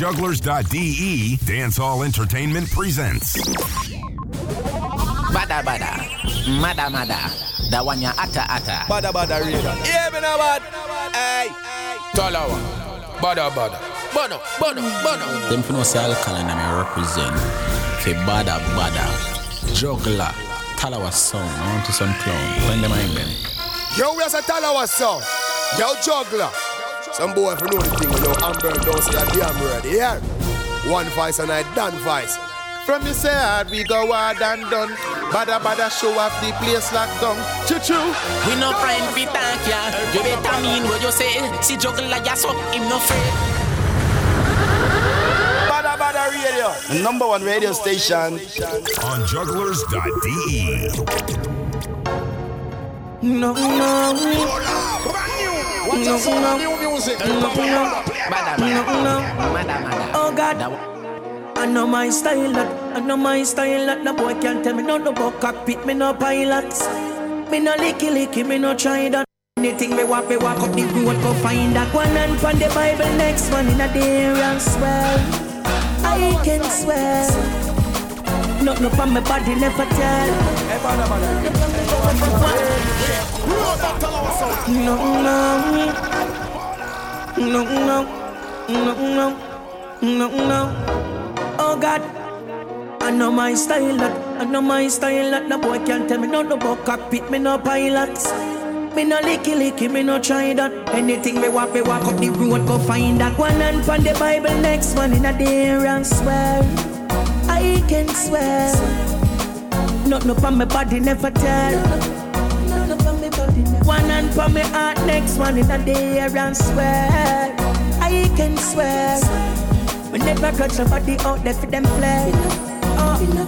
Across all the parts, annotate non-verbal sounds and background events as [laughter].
Jugglerz.de, Dancehall Entertainment presents. Bada bada, mada mada, da one ya ata ata. Bada bada reader. Yeah, me know what? Hey. Talawah. Bada bada. Bono, bono, bono. Them for no say alkaline and me represent. Ke bada bada. Juggler. Talawah song. I want to some clown. When them in them. Yo, we are a Talawah song. Yo, juggler. Some boy if you know the thing, you know, Amber don't say a damn word. Yeah. One voice and I done voice. From me say hard, we go hard and done. Bada bada show off the place locked down. Choo choo. We no friend fi thank ya. You better mean what you say. See juggle juggler ya so him no afraid. Bada bada radio. The number one radio station. On Jugglerz.de. No, no, What's No, some no. new music? Bada bada, no. Oh God. I know my style, that I know my style, that the boy can't tell me nothing about cockpit, me no pilots. Me no licky licky, me no try that. Anything me walk, me walk up the road, go find that one and pon the Bible, next one in a day and swear. I can swear. Nothing upon my body, never tell. No, no, no, no, no, no, no, no. Oh God, I know my style, I know my style, that the boy can't tell me nothing about cockpit, me no pilots. Me no licky licky, me no try that. Anything me walk, me walk up the road, go find that one and from the Bible, next one in a day and swear. I can swear. Not nothing upon my body, never tell. One hand for me heart, next one in a day and swear. I can swear. We never got somebody out there for them play.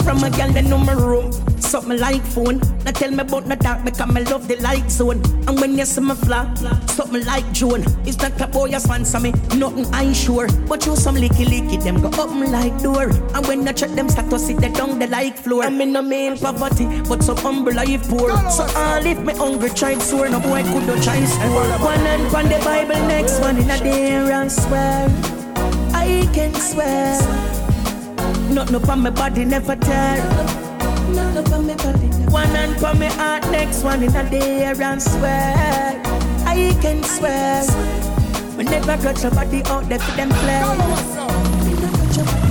From a girl that know my room, something like phone. Now tell me about the dark because me love the light zone. And when you see me fly, something like June. It's not a boy you sponsor me, nothing I sure. But you some licky licky, them go up me like door. And when I check them status, sit they down the like floor. I'm in a main poverty, but some humble life poor. So all if me hungry tried sore, no boy could not try score. One hand on the Bible, next one in a day and swear. I can swear. Nothing upon my body, never tell. One hand for me heart, next one in a day and swear. I can swear. We never got somebody out there for them play.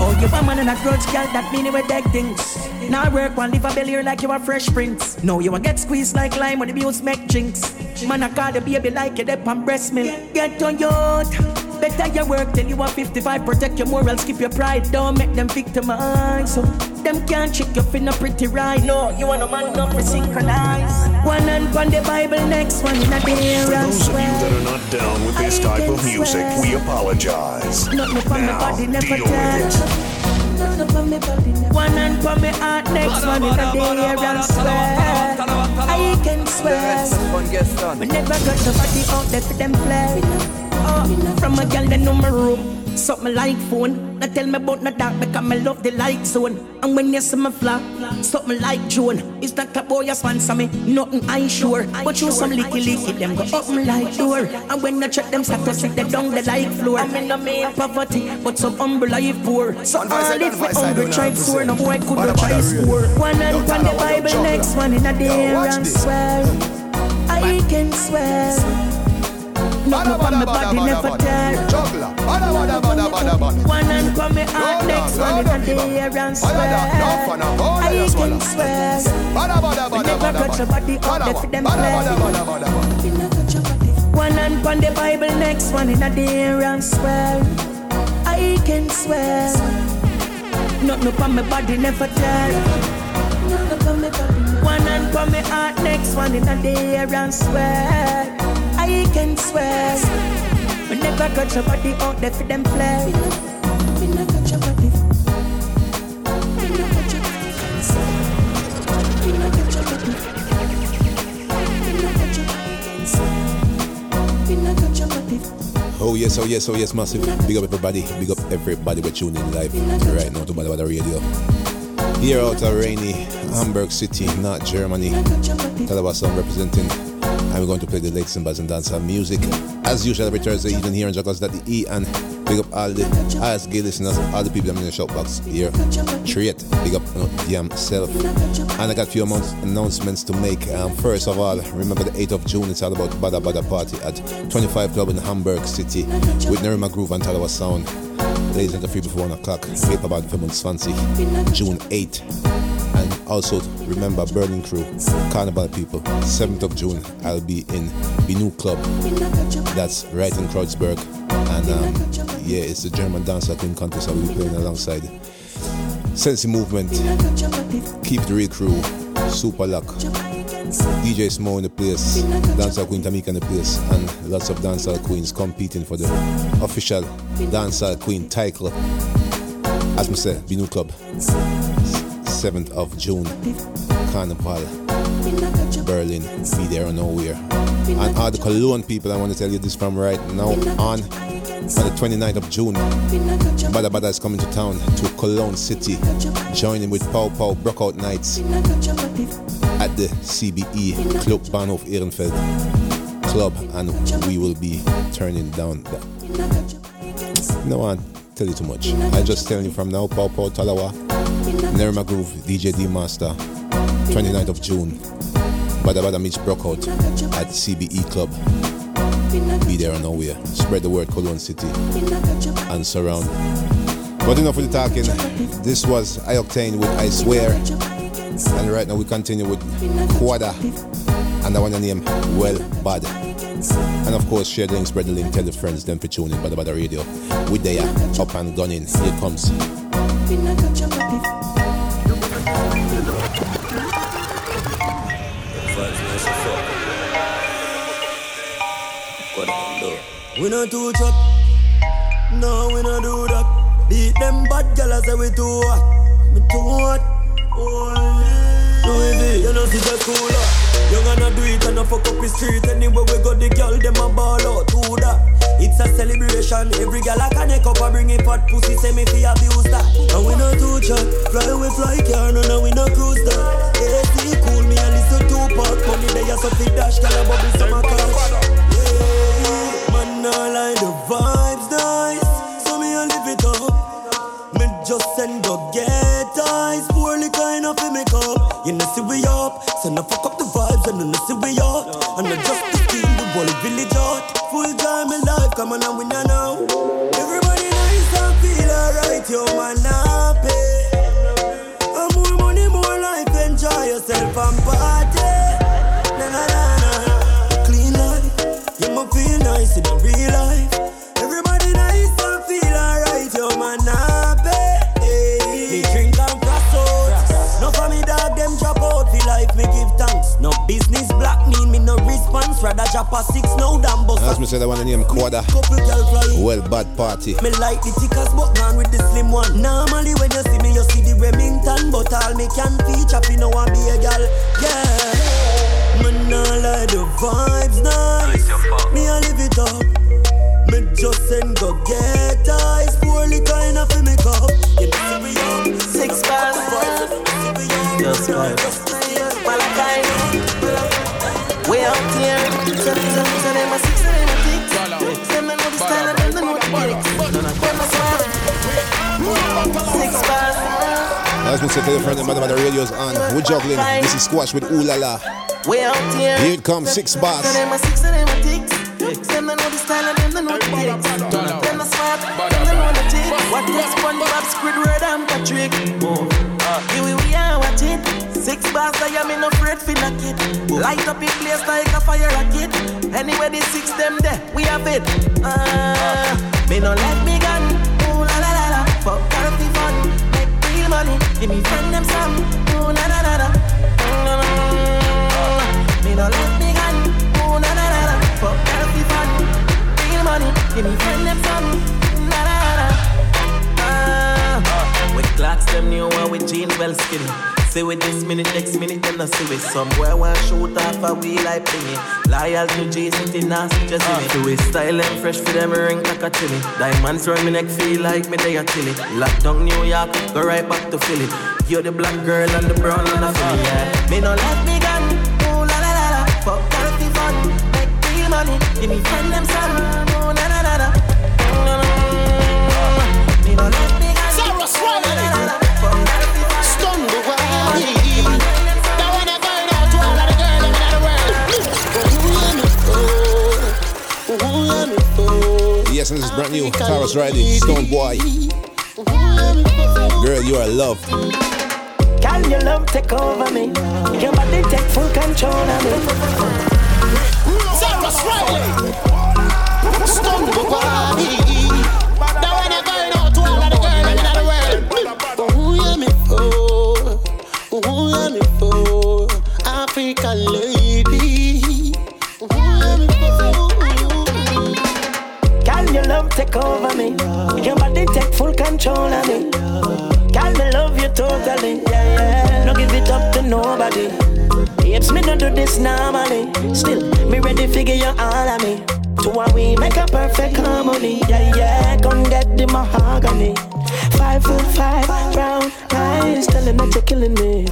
Oh, you a man and a grudge girl, that mean you a dead things. Now work one leave a belly like you a fresh prince. No, you a get squeezed like lime when the bills make drinks. Man, I call the baby like you dip on breast milk. Get on youth. Better your work till you are 55. Protect your morals, keep your pride. Don't make them victimize. So them can't trick you finna pretty right. No, you want a man not to synchronize. One hand on the Bible, next one in a day For those of you that are not down with this type of music, we apologize. Nothing upon my Now, body, never deal with it. tell. One hand for me heart, next one in a day and swear. I can swear. We never got nobody out there for them play. Oh, from a girl that know my room. Something like phone. Now tell me about the dark because I love the light zone. And when you see me fly, something like June. It's not a boy you sponsor me, nothing I sure. But you some licky licky, them go up me like door. And when you check them status, sit they down the like floor. I'm in the main poverty, but some humble life poor. So One I all if me voice I hungry don't try have to score, say. no boy could not try score. One hand Yo, on the Bible, next one in a day and swear. I can swear. Nothing upon my body never tell. Juggler. Bada bada bada bada bada. One hand come me heart, next one in yo, a give and Bada swear. fun, no fun, I can swear. Bada bada We bada never bada got somebody bada. out there for them bada bada play. One hand on the Bible, next one in a day and swear. I can swear. Nothing upon my body, never tell. One hand on my heart, next one in a day and swear. I can swear. We never got somebody out oh, there for them play. Oh yes, oh yes, oh yes, massive. Big up everybody, big up everybody we're tuning live right now to Badda Badda Radio. Here out of rainy Hamburg City, not Germany. Talawah song representing and we're going to play the in buzz and dancehall music. As usual, every Thursday evening here on Jugglerz.de and big up all the ISG listeners, all the people I'm in the shout box here. Treat, big up damn self. And I got a few announcements to make. Um, first of all, remember the 8th of June, it's all about Badda Badda Party at 25 Club in Hamburg City with Nerima Groove and Talawah Sound. Ladies and free before 1 o'clock. Paper about Femons Fancy, June 8th. Also remember Burning Crew, Carnival People, 7th of June, I'll be in Binu Club. That's right in Kreuzberg. And um, yeah, it's the German dancer queen contest I will be playing alongside. Sensi Movement, Keep the Real Crew, Super Luck, DJ Smo in the place, Dancer Queen Tamika in the place, and lots of dancer queens competing for the official Dancer Queen title. As I said, Binu Club. 7th of June, Carnival, Berlin, be there or nowhere. And all the Cologne people, I want to tell you this from right now on. On the 29th of June, Badda Badda is coming to town to Cologne City, joining with Pow Pow Brockout Nights at the CBE Club Bahnhof Ehrenfeld Club, and we will be turning down that. No one tell you too much. I just tell you from now, Pow Pow Talawah, Nerma Groove, DJ D Master, 29th of June. Badda Badda Mitch Brockout at CBE Club. Be there or nowhere. Spread the word Cologne City and surround. But enough with the talking. This was I-Octane with I Swear. And right now we continue with Quada. And I want to name Well Bad. And of course, share the link, spread the link, tell your friends, them for tuning Badda Badda Radio. We there, up and gunning. Here comes. We not too chop. No, we not do that. Beat them bad gal say we too hot. We too hot. Oh. No, if you know, see the cooler. You gonna do it and I fuck up the street. Anywhere we go, the girl, them a ball out. Do that. It's a celebration. Every gal I connect up, I bring it fat pussy, say me fi abuse that. And we not too chat. Fly we fly car, no, no, we not cruise that. AC cool, me a listen to part. Money they a so fi dash, gal bubble some cash. Yeah, man, I like the vibes nice, so me a live it up. Me just send go get eyes, poorly kind of fi make up. You know see we up, so no fuck up the vibes, and no see we up, and I just to steal the whole village out. Full time come on we response. Rather drop a six now than bust. As me said, I want to Quada. Couple girl flying. Well, bad party. Me like the tickers, but gone with the slim one. Normally when you see me, you see the Remington, but all me can feature, fi no one be a gal. Yeah, me nah like the vibes nice. Me a live it up. Me just send go get eyes, poorly kind of fi make up. You know see we up, six bars. Just We out here. The style and them they know the lyrics. Them a swag. Six bars. As me said, tell your friend, the Badda Badda Radio's on. We're juggling. This is Squash with Ooh La La. Here. It comes, six bars. Them they know the style and them they know the lyrics. Them a swag. Them they know the tick. What this SpongeBob, Squidward and Patrick. Oh. Here we we are watching. Six bars, I am in afraid for knock it. Light up in place like a fire rocket. Anyway, the six them there, we have it. Ah, me no let me gun. Ooh la la la la, fuck healthy fun, make real money. Give me friend them some. Ooh la la la la. Mm, Me no let me gun. Ooh Give me friend them some. La la la la. Ah, with clocks them new one with jeans well skinny. Say with this minute, next minute, then I see with some boy want shoot off a wheel like thingy. Loyal to J City, nasty just in it. Do it style and fresh for them ring like a chili. Diamonds round me neck feel like me they a chili. Lock down New York, go right back to Philly. You're the black girl and the brown and the Philly, yeah. Me no let me gun, ooh la la la la. Fuck healthy fun, Give me friend them some. Yes, and this is brand new. Tarrus Riley, Stonebwoy. Girl, you are loved. Can your love take over me? Your body take full control of me. Sarah Swiley. Stun the take over me? Your body take full control of me. Can me love you totally? Yeah, yeah. No give it up to nobody. It's me not do this normally. Still, me ready figure you all of me. To what we make a perfect harmony. Yeah, yeah. Come get the mahogany. Five foot five, brown eyes, telling that you're killing me.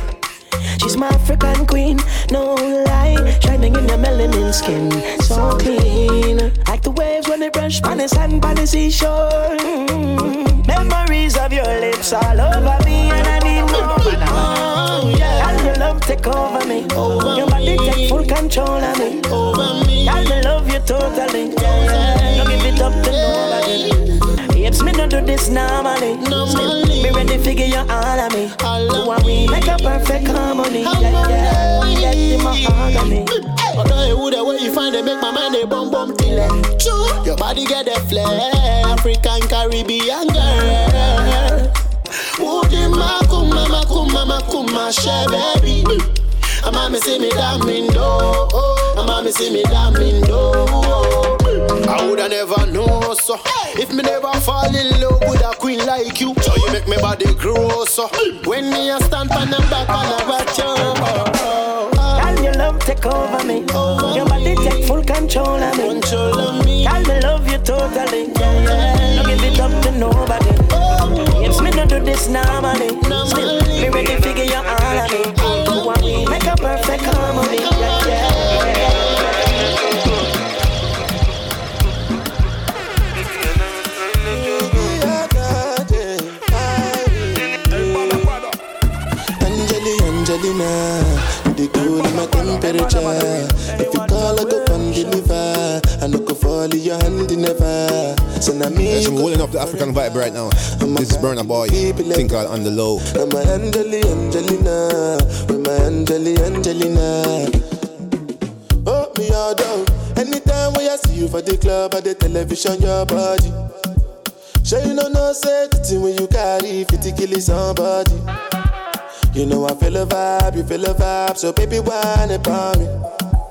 She's my African queen, no lie. Shining in your melanin skin, so clean. Like the waves when they brush on the sand by the seashore. Mm. Memories of your lips all over me, and I need more. Oh, yeah. And your love take over me. your body take full control of me. Over me. And I love you totally. Yeah, yeah. Don't give it up to nobody. It's me no do this normally. Still, me ready figure you all of me. To what we make a perfect harmony. Yeah, yeah. We get the mahogany. I know you would where you find it, make my mind a bum bum till. True. Your body get the flair, African Caribbean girl. Would you makuma makuma makuma share baby? A mommy see me damn do, a mommy see me damn do. I woulda never know so if me never fall in love with a queen like you. So you make me body grow so when me a stand on the back and I watch you. Oh, Can oh, oh. your love take over me? Your body take full control of me. Control of me. Can me love you totally? Yeah, yeah. Don't give it up to nobody. It's no do this normally. Still, me ready to figure you all of me. To what we make a perfect harmony. Yeah, yeah. Angeli, Angelina, you the cool in my temperature. If you call, I go deliver. I no go fall in your hand never. So now me, Yes, I'm go holding up the African vibe right now. This is Burna Boy. Think called on the low. I'm my Angeli, Angelina, with my Angeli, Angelina. Oh, me all down. Anytime when I see you for the club or the television, your body. Sure you know no say the thing when you carry 50 kill somebody. You know I feel a vibe, you feel a vibe, so baby whine about me.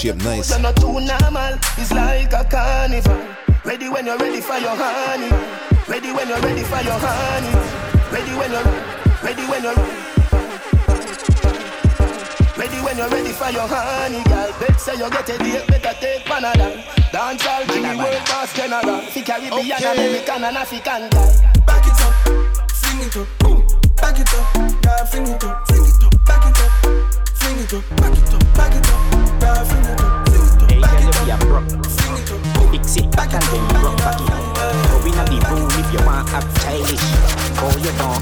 shape nice. You're not too normal, it's like a carnival. Ready when you're ready for your honey. Ready when you're ready for your honey. Ready when you're ready when you're Ready when you're ready for your honey, girl. Bet say you get a date, better take Panadol. Dance all Jimmy World Boss General. Fi Caribbean, okay. American and African girl. Back it up, sing it up, boom. Back it up, girl, fling it up, fling it up. It up, back it up, back it up, girl, fling it up, fling it up. Back it up, fling it up. Fix it back and then you rock back it. Go in the room if you want act childish. Go you know.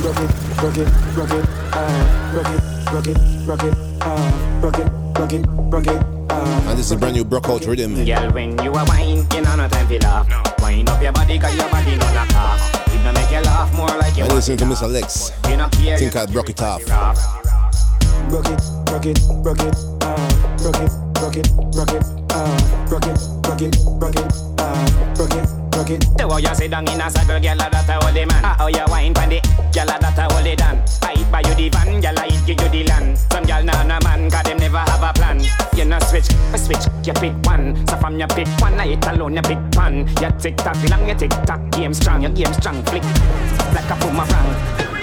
Rock it, rock it, rock it, uh, rock it rock it, rock it, uh, rock it, rock it, rock it. Uh, and this is a brand new Brockout rhythm. Girl, when you are wine, you know no time for laugh. No. Wind up your body, cause your body no knock off. It no make you laugh more like you And listen to Mr. Lex. You not care. Think I'd broke it off. Rock it, rock it, rock it, uh, rock it, rock it, rock it, uh, rock it, rock it, rock it, uh, rock it rock it. The way you sit down in a saddle, girl, that a the man. How you wine pon the, girl, that a hold it down. I eat by you the van, girl, I eat you the land. Some girl nah nah man, cause them never have a plan. You no switch, I switch, you pick one. So from your pick one, I eat alone, you pick pan. You tick tock long, you tick tock, game strong, your game strong, flick like a boomerang.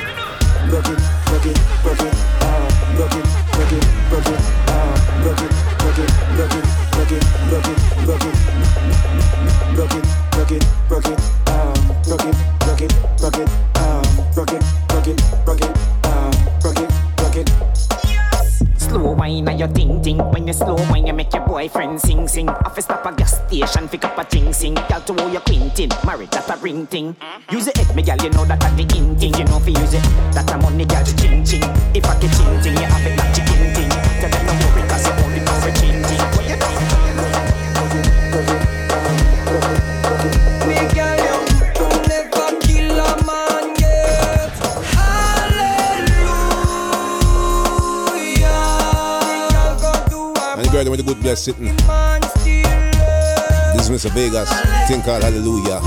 Rock it, rock it, rock it, uh, rock it, rock it, rock it, uh, rock it, rock it, rock it, rock it, rock it, rock it, rock it, rock it, rock it, um, rock it, rock it, rock it, um, rock it, rock it, rock it, um, rock it, rock it. Slow wine and your ting ting. When you slow wine, you make your boyfriend sing sing. Off a stop a gas station, pick up a ting sing. Girl to how you quintin, married that a ring ting. Use it, me girl, you know that a the in thing. You know fi use it, that a money girl ching ching. If I get ching ting, you have it that chicken ting. Tell them no worry girl with the good bless sitting. This is Mr. Vegas. Think called Hallelujah.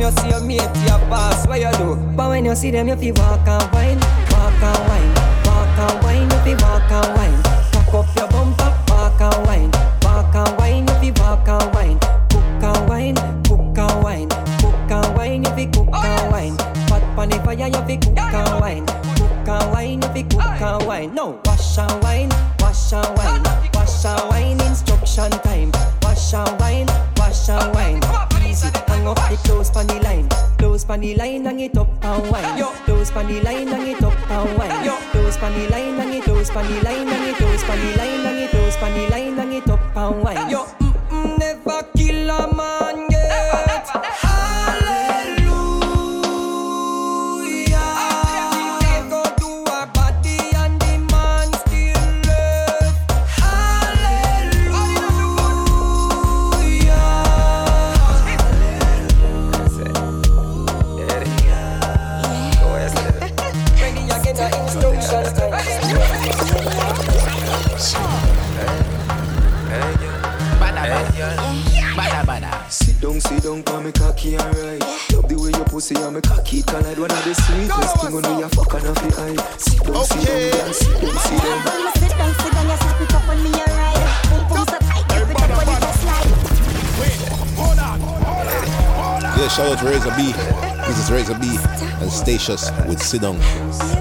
You see your mate, you pass, what you do? But when you see them, you feel walk and wine, walk and wine, Stacious with Sidung.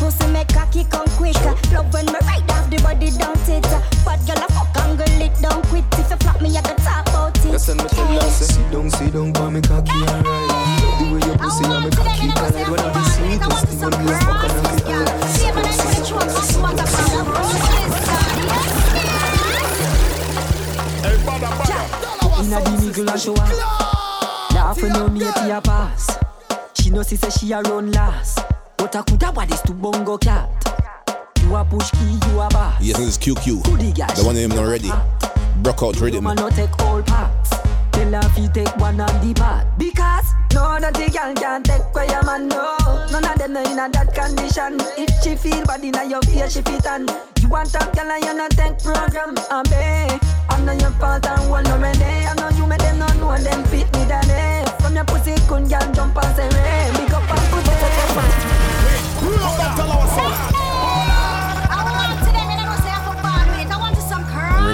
Pussy make cocky come quick. Love when me ride off the body down it. Bad girl a fuck and girl it down quit. If you flop me, I can talk about it. Yes, and me tell her say, sit down, sit down, call me cocky and ride. The way your pussy and me cocky collide. One of the sweetest thing when we fuck and we hide. Sit down, sit down, sit down. Inna the middle and show her. Laugh when your mate a pass. She know she say she a run last. But I coulda what is to bongo cat. You a push key, you a boss. Yes, this is QQ. The one name not ready. Broke out rhythm. Man no take all parts. Tell her fi take one on the part. Because no dirty girl can take where your man no. None of them no inna that condition. If she feel bad inna your face, she fit on. You want a girl and you not take program. I'm I know your fault and one no ready. I know you make them not know them fit me daddy. From your pussy girl jump and say hey. Big up and put And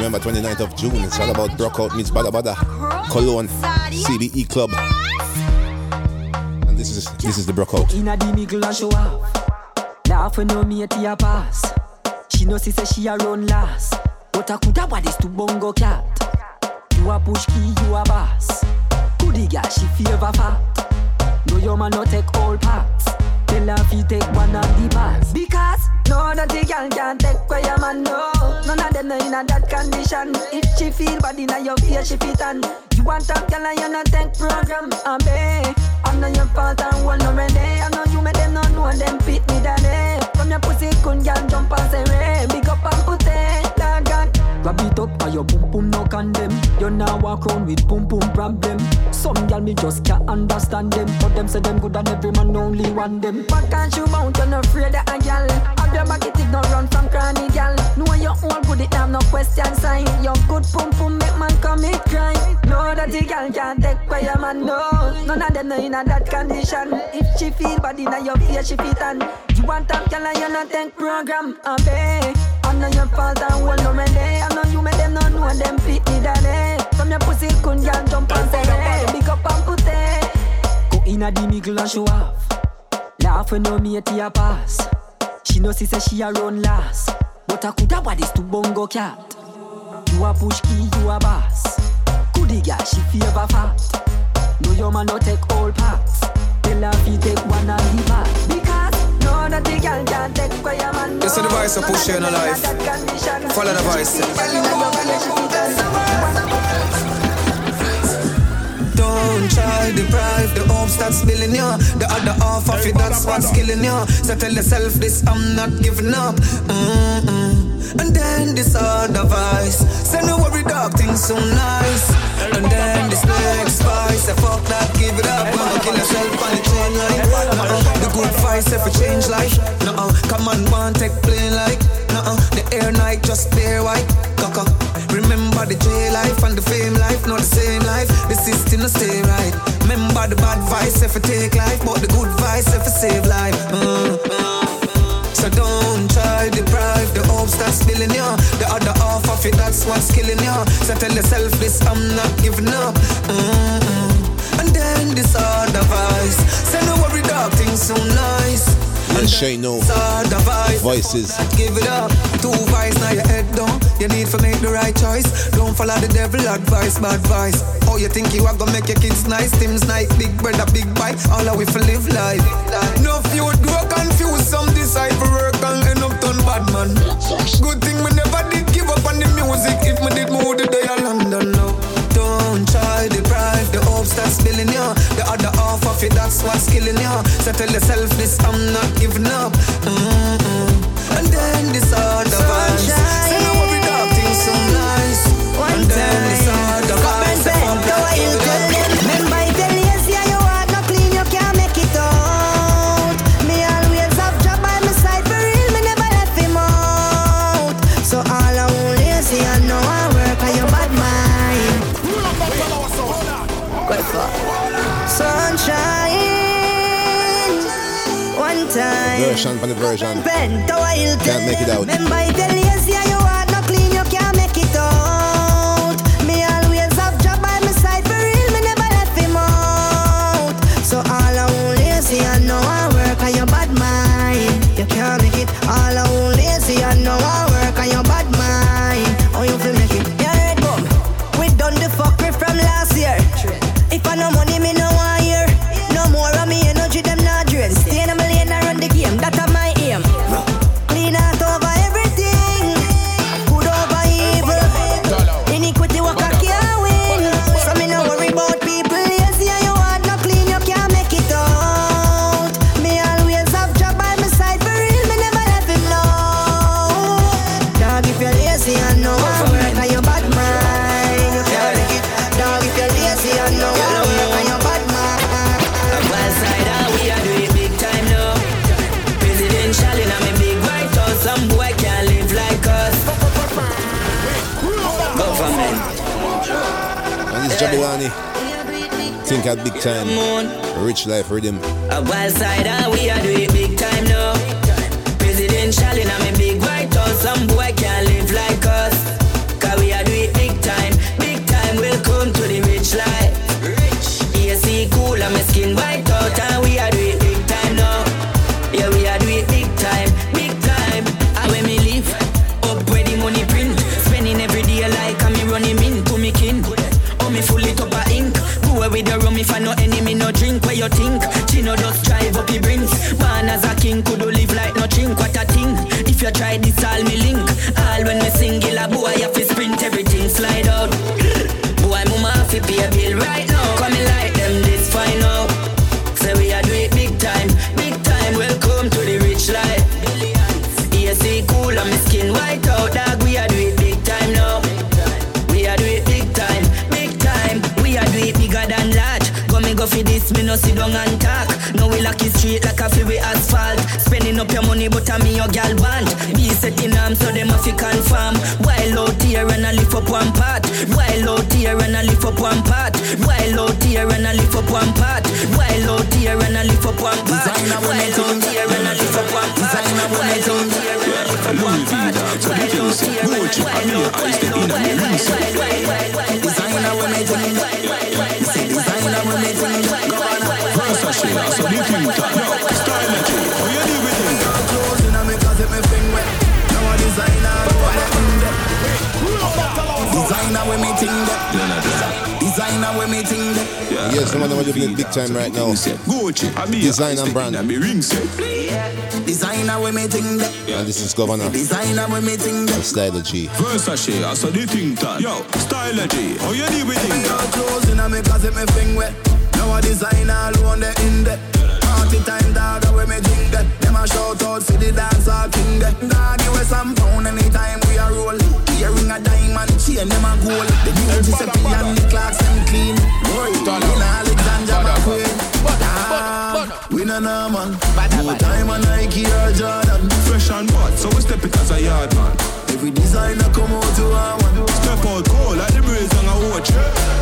remember, 29th of June, it's all about Brockout meets Badda Badda. Cologne, CBE Club. And this is this is the Brockout. Inna the middle and show off. Laugh when no mate a pass. She know she say she a run last. But I coulda what is to bongo cat. You a push key, you a boss. Goody girl, she favor fat. No your man no take all parts. Tell her fi take one of the parts. Because no the girl can take where your man no. None of them no inna that condition. If she feel bad inna your face, she fit on. You want a girl and you not take program. I'm I know your fault and one no ready. I know you make them not know them fit me daddy. Eh. From your pussy girl jump and say hey. Big up and put it. Dog Grab it up and your boom boom no condemn. You now walk around with boom boom problem. Some gal me just can't understand them. But them say them good and every man only want them. But can't you mount? You're not afraid of a gal. Have your back it no run from cranny gal. Know your own it have no question sign. Your good boom boom make man commit crime. No dirty gal can't take where your man know. None of them know in a that condition. If she feel bad in your face, she fit on. You want top gal and you not take program. I. Know your fault and no. I know you make them not know them fit me. From your pussy kun girl jump and say hey. Big up and put it. Go inna the middle and show off. Laugh when no mate a pass. She know she say she a run last. But I coulda is to bongo cat. You a push key, you a boss. Goody girl, she favor fat. No your man no take all parts. Tell her fi take one of the part. Because no dirty girl can take where your man is the voice of push in life. Follow the voice. Don't try deprive the hopes that's spilling you. The other half of it, that's what's killing you. So tell yourself this, I'm not giving up. Mm-mm. And then this other vice. Say no worry, dog, things so nice. And then this next vice. Say fuck that, give it up. Gonna kill yourself on the chain line. Good if it change life. Nuh-uh. Come on, one take plane like. Nuh-uh. The air night just clear white. Cocker. Remember the J life and the fame life, not the same life. The system no stay right. Remember the bad vice if it take life, but the good vice if it save life. Mm. So don't try deprive the hopes that's spilling you. The other half of it, that's what's killing you. So tell yourself this, I'm not giving up. Mm-mm. And then this other vice. Say no dog, things so nice. And No voices. Give it up. Two vice now your head down. You need to make the right choice. Don't follow the devil advice, bad advice. Oh, you think you are gonna make your kids nice? Tim's nice, big brother, big bite. All of we for live life. No few grow confused. Some decide for work and end up done bad man. Good thing we never did give up on the music. If me did move the day I half that's what's killing you. So tell yourself this, I'm not giving up. Mm-mm. And then this other vibes. Version the version. Bend the wild Can't make it out. At big time. Rich life rhythm. A wild side, and we are doing Yes, the one that we're doing big time right now. Gucci, Design and brand. me ring say. Designer when me ting. And this is Govana. Designer when me ting. Stylo G. Versace, I saw the thing that, yo, style it, how you deal with it? Got clothes in a me closet, me fling wet. Now a designer alone the in there. Party time dog, when me drink that. Them a shout out for the dance all king that. Dog, you with some pound anytime we a roll. Earring a diamond, chain them a gold. The new Giuseppe and the Clarks them clean. Boy, in Alexandra McQueen. Dog, ah, we no know man. No time a Nike or Jordan. Fresh and hot, so we step it as a yard man. Every designer come out to our one. Step out cold like the breeze on a watch.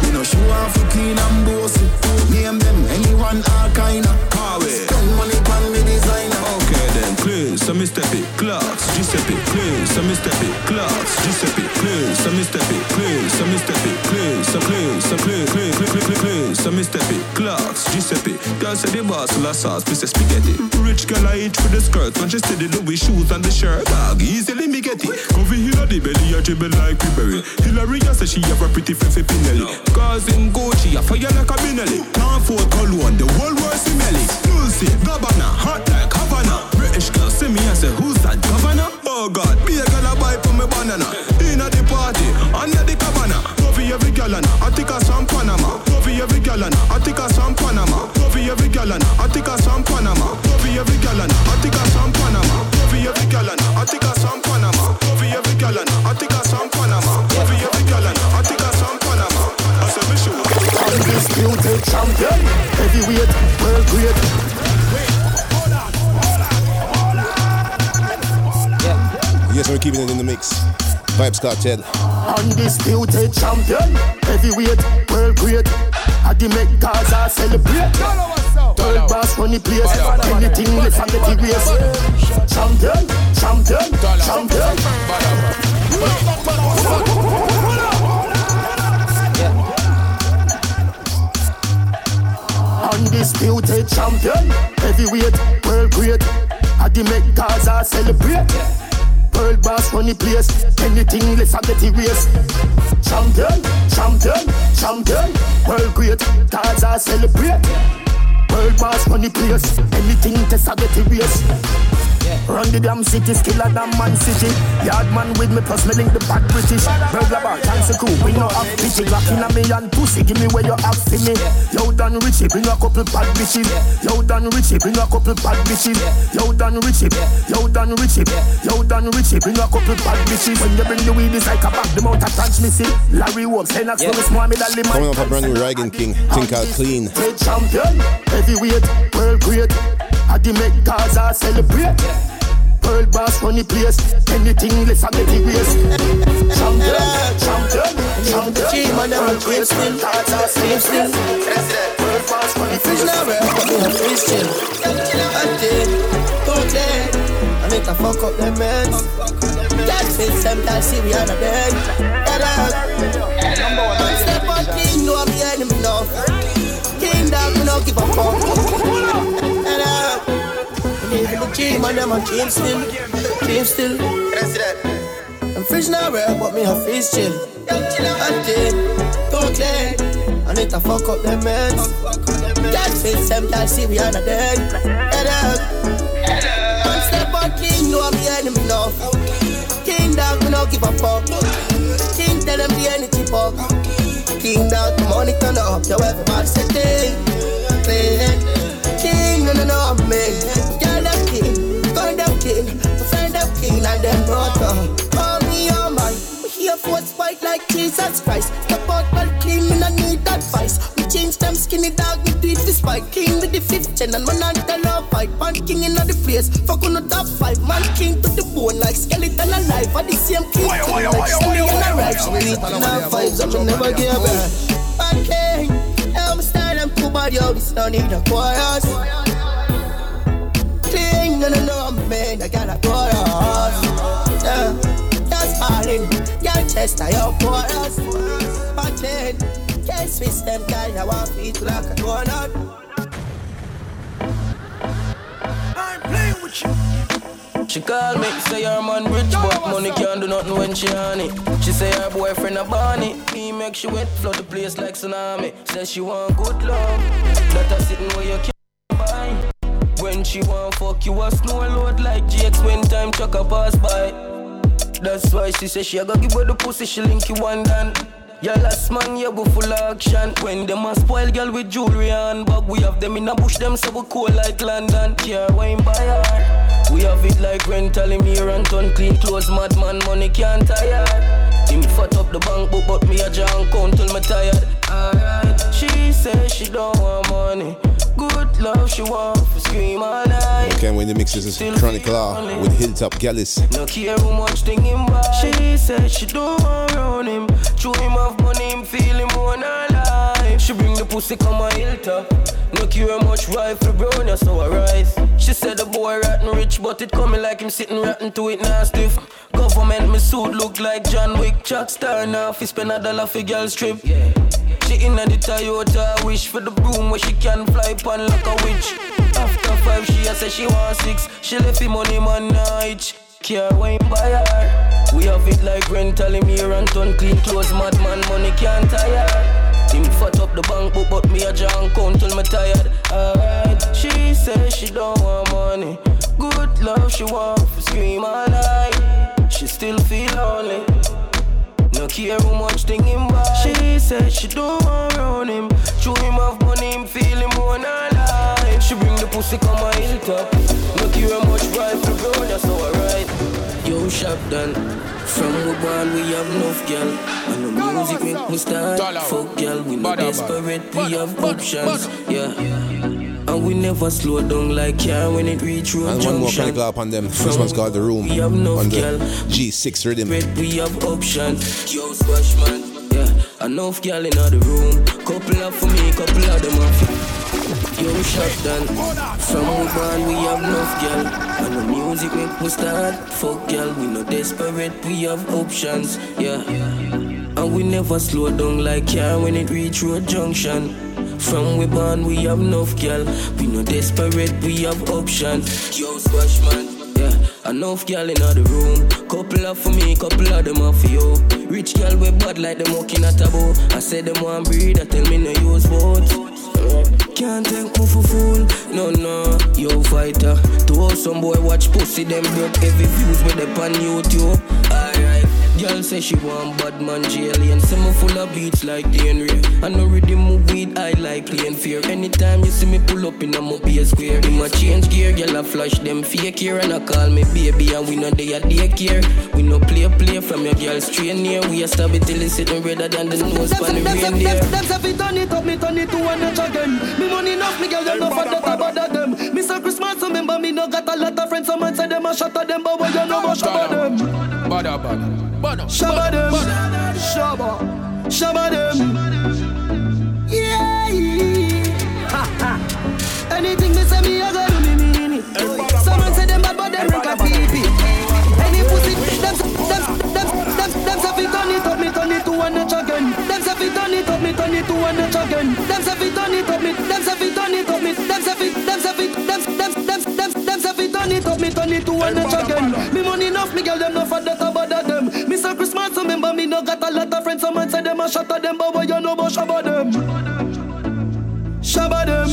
We no show off for clean and bossy. Name them anyone all kinda. Carway. Spend money on me designer. Okay then, clear, so me step it, class, Giuseppe, clear, so me step it, class, Giuseppe, clear, so me step it, clear, so me step it, clear, so clear, so clear, clear, clear, clear, clear, clear, so me step it, class, Giuseppe. Girl say the boss of sauce, piece of spaghetti. Rich girl I eat with the skirt, when she see the Louis shoes and the shirt, dog, easily me get it. Cover here the belly, I dribble like Ribery. Hillary, I say she have a pretty face Pinelli. Cause in Gucci, I fire like a Benelli. Can't afford cologne, the whole Vybz Kartel. Undisputed champion, heavyweight, world great. I the make Gaza celebrate. Third boss run the place. Anything less and get erased. Champion, champion, champion. Undisputed champion, heavyweight, world great. I the make Gaza celebrate. World boss run the place. Anything less and get erased. Champion, champion, champion. World great, Gaza celebrate. World boss run the place. Anything test I get erased. Run the damn city, skill a damn man city. Yard man with me, plus me link the back British. Burglar bar, chance crew, we no have pity. Glock in a me and pussy, give me where you have for me. Yo, done Richie, bring a couple bad bitches. Yo, done Richie, bring a couple bad bitches. Yo, done Richie, yo, done Richie, yo, done Richie, bring a couple bad bitches. When you bring the weed, it's like a back, the mouth of transmission. Larry Wolf, Lennox, yeah. Louis Mohammed Ali, man. Coming up a brand new Rygin King, think I'll clean. Champion, heavyweight, world great. I the make Gaza celebrate. Pearl bars run the place. Anything less get the race. Champion, champion, champion. Team and them team still, team still. World boss run the Fish now rap, but me a fish chill. I did, don't let. I make a fuck up them men. That face sometimes see we on a dead. Step on know I'm the enemy now. King dog, no give a fuck. Team and them a team still, team still. I'm fish now rap, but me a fish chill. I did, don't let. I need to fuck up them men. That face sometimes see we on a dead. Head up. One step on king, know I'm the enemy now. King dog, me no give a fuck. King tell them the energy fuck. King dog, the money turn up, yo everybody say ding. King, no no no I'm me. Girl them king and them not Call me on my, we here for fight like Jesus Christ. Step out well clean, me no need advice. We change them skinny dog, we do it spite. King with the fifth gen and man and tell love fight. Man king in the place, fuck on the top five. Man king to the bone like skeleton alive. At the same king, Why, why, like why, why, and a why, right. why, She why, in our vibes, I why, never why, back. Man king, I'm style and cool body, yo, this no need a chorus. Clean, no, no, no, man, I got a chorus. Yeah, that's falling, your chest, I your chorus. But then, can't switch them, girl, I want feet like a donut. I'm playing with you. She call me, say her man rich, but money can't do nothing when she on it. She say her boyfriend a Barney, he make she wet, flood the place like tsunami. Say she want good love, that a sitting where you can't buy. When she want fuck you a snow load like GX when time truck a pass by. That's why she say she a go give her the pussy, she link you one dan. Yeah, last man, you go full action. When them a spoil girl with jewelry and bag, we have them in a bush, them so we cool like London. Care wine by her. We have it like rental, him here and turn clean clothes, madman, money can't tire. Him fat up the bank book, but me a junk count till me tired. Alright, she say she don't want money. Good love, she want to scream all night. Okay, when the mixes is Chronic ah, Law with Hilltop Gyalis. No care how much thing him buy. She said she don't want him. Show pussy come a hilltop. No care much rifle brown, yeah, so I rise. She said the boy rotten rich, but it coming like him sitting rotten to it stiff. Government me suit look like John Wick. Chuck star now, fi spend a dollar for girl's trip. She inna the Toyota, wish for the broom where she can fly pan like a witch. After five, she a say she want six. She left the money man night. Care wine by her. We have it like rental him here and turn clean clothes. Madman money can't tire. Him fat up the bank book, but me a junk count me tired. Alright, she say she don't want money. Good love she want for scream all night. She still feel lonely. No care how much thing him buy. She said she don't want around him. Show him have money, him feel him on her life. She bring the pussy come a hilltop. No care how much rifle bro, that's ride. Yo, shop done. From we born, we have enough girl. And the music make me start. Fuck girl, we not desperate, we have options. Yeah. And we never slow down like car when it reach road And one more junction. Chronic Law upon them. This one's called The Room We have enough on the girl. G6 rhythm. We have options. Yo, squash man. Yeah, enough girl in the room. Couple up for me, couple of them off. Yo, shot done. From we born, we have enough girl. And the music make we start. Fuck girl, we no desperate, we have options. Yeah. And we never slow down like car when it reach road junction. From we born, we have enough girl. We no desperate, we have options. Yo, squash man. Yeah, enough girl in the room. Couple of for me, couple of them are for you. Rich girl with bad like them walking at a bow. I said them want breed, I tell me no use vote. Can't take me for fool, no no. Yo fighter, to some boy watch pussy them broke heavy views with them on YouTube. Alright. Girl say she want bad man alien Say me full of beats like DNA I know rhythm move weed, I like playing fear Anytime you see me pull up in a mobile square In my change gear, girl I flash them fake here And I call me baby and we know they are daycare We no play play from your girl straight near We a stab it till it's sitting redder than the nose pan the reindeer Them say fi turn it up, me turn it to one again. Me money enough, me girl them no for that about them. Me say Christmas, remember me no got a lot of friends. Some man say them a mash up them, but when you know mash up them. Bada, bada. Shabba them, shabba, shabba them. Yeah. [laughs] Anything me say me, I go do me mean it. Someone say them bad, but them rank like pee Any pussy, them, them, them, them, them say fi turn it up, me turn it to one notch again. Them say fi turn it up, me turn it to one notch again. Them say fi turn it up, me, them say fi turn it up, me, them say fi, them say fi, them, them, them, them, them say fi turn it up, me turn it to one notch again. Me money enough, me girl them no for that Christmas, remember me no got a lot of friends. Someone say them a shot at them, but what you know about shabba them? Shabba them,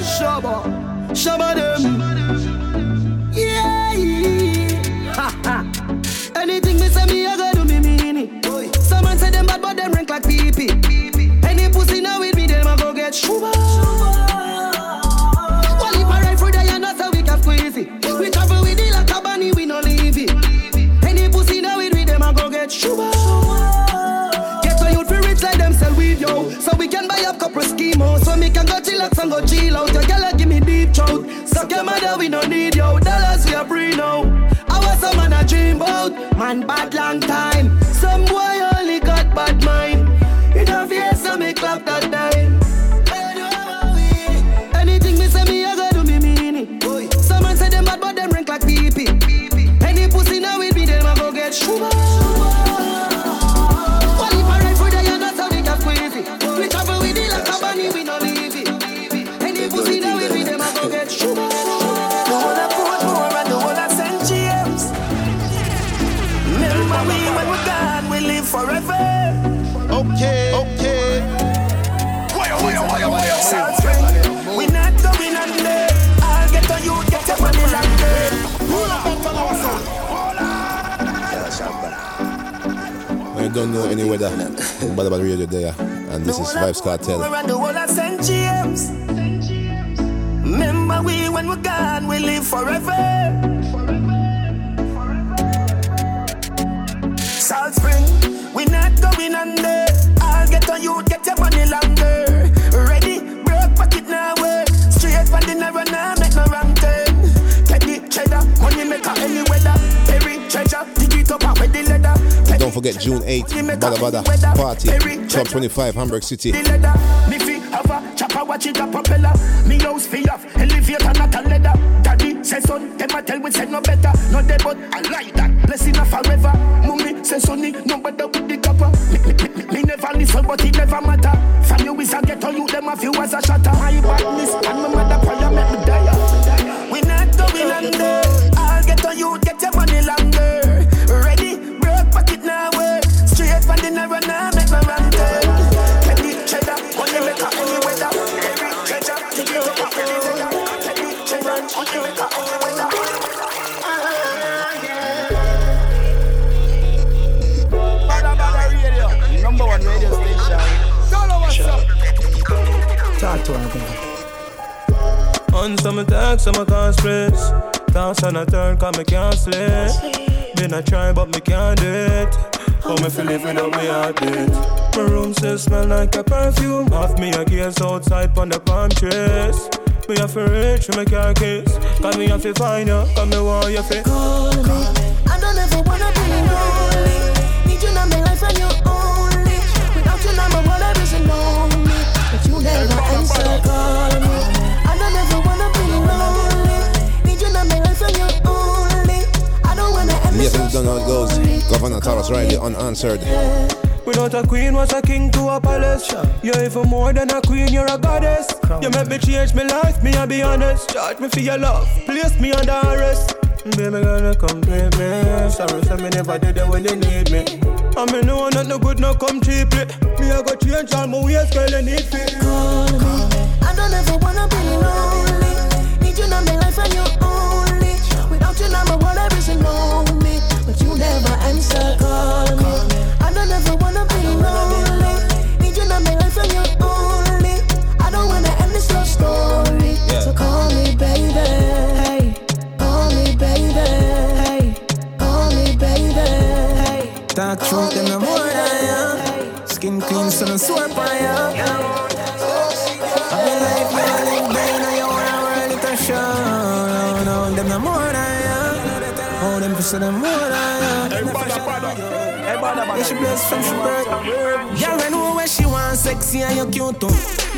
shabba, shabba them. Yeah. Ha ha. Anything me say me, I go do me mean it. Someone say them bad, but them rank like pee pee. Any pussy now with me, them a go get shuba. Bad long time. Don't know any weather. [laughs] Bad about radio there. And this is Vybz Kartel. We're on the wall of St. James. Remember we when we're gone, we live forever. Salt Spring, we not going under. I'll get on you, get your forget June 8th, Badda Badda Party, Club 25, Hamburg City. Me fi have a chopper, watch it a propeller. Me house fi off, elevator not a leather. Daddy say son, them a tell we say no better. No dey but I like that, blessing a forever. Mummy say sonny, no better with the copper. Me, me, me, me never listen, but it never matter. From you is a ghetto, you them a few as a shatter. Some text, some can't stress. Toss on a turn, cause me can't sleep. Been a try, but me can't do it. How me feel live without me heartbeat? My room still smell like a perfume. Off me a gaze outside on the palm trees. Me have to reach for my car keys. Cause me have to find you, cause me want you to Call me. I don't ever wanna be lonely. Need you in my life and you only. Without you, now my world isn't lonely. But you never answer, call me. Yes, this and you know how it goes. Govana Tarrus Riley unanswered. Without a queen, was a king to a palace. You're even more than a queen, you're a goddess. You make me change my life, me I be honest. Charge me for your love, place me under arrest. Baby girl, you complete me. Sorry for me never did it when you need me. I mean, no one not no good, no come cheaply. Me I go change all my ways, girl, you need fit. Call me. I don't ever wanna be lonely. Need you in my life and you only. Without you, now my world there isn't lonely. But you never answer, call me. I don't ever wanna be lonely. Need you in my life and you only. I don't wanna end this love story. So call me, baby. Hey, call me, baby. Hey, call me, baby. Hey. Dark truth, them no more than ya. Skin clean, so no swear by ya. Oh, them for say them more than Hey, bada, bada. Hey, bada, bada. Yeah, she blessed from she birth. Girl, I know where she want sexy and you cute too.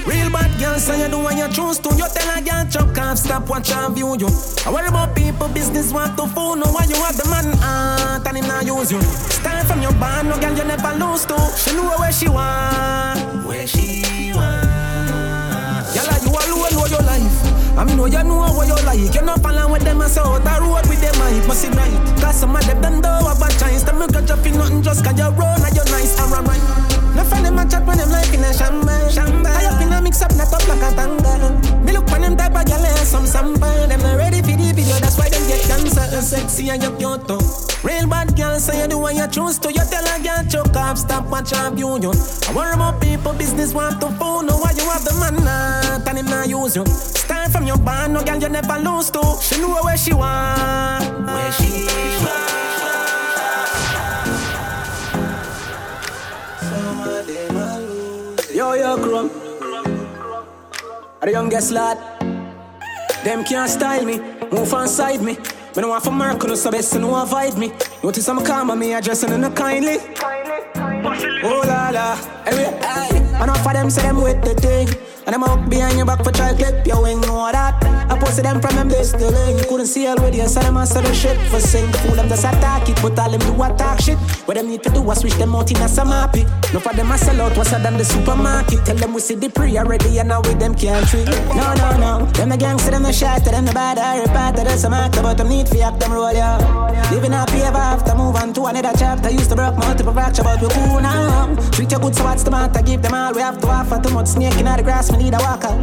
Real bad girl, so you do what you choose to. You tell a girl, chuck off, stop, watch and view you. I worry about people, business, want to fool. No, why you have the man heart and him not use you. Start from your band, no girl, you never lose to. She know where she want. Where she want. Girl, you alone know your life. I mean, know you know what you like. You not follow with them, I saw out the road with them, I must right. Cause some of them don't know about chance. Them you got you feel nothing just cause you run and you're nice and right. No friend them a chat when them like in a shamba. Shamba. I up in a mix up, not up like a tanga. Me look on them type of and some samba. Them not ready for the video, that's why them get cancer. You're sexy and you're cute too. Real bad girl, so you do what you choose to. You tell a girl choke off, stop watch view you. I worry about people, business want to phone. Know why you have the not and him not use you. Start from your band, no girl you never lose to. She know where she want, where she want. Yo, yo. Are the youngest lad? Them can't style me, move on side me. Me no want for murk, no so best no avoid me. Notice I'm calm, me addressing in a kindly. Oh la la, anyway, aye. Enough of them say them with the thing. And I'm out behind your back for try clip your wing, know that. I posted them from them this to link. Couldn't see with you, so them answer the shit for sing. Fool them just attack it, but all them do attack shit. What them need to do is switch them out in a some happy. No for them I sell out, what's than the supermarket. Tell them we see the pre already, and now with them can't treat. No, no, no. Them the gangster, them the shot, them the bad, I repart, them some actor, but them need for act them roll, yeah. Living happy ever after, move on to another chapter. Used to broke multiple fracture, but we cool now. Treat you good, so what's the matter? Give them all we have to offer. Too much snake in the grass, me need a walker.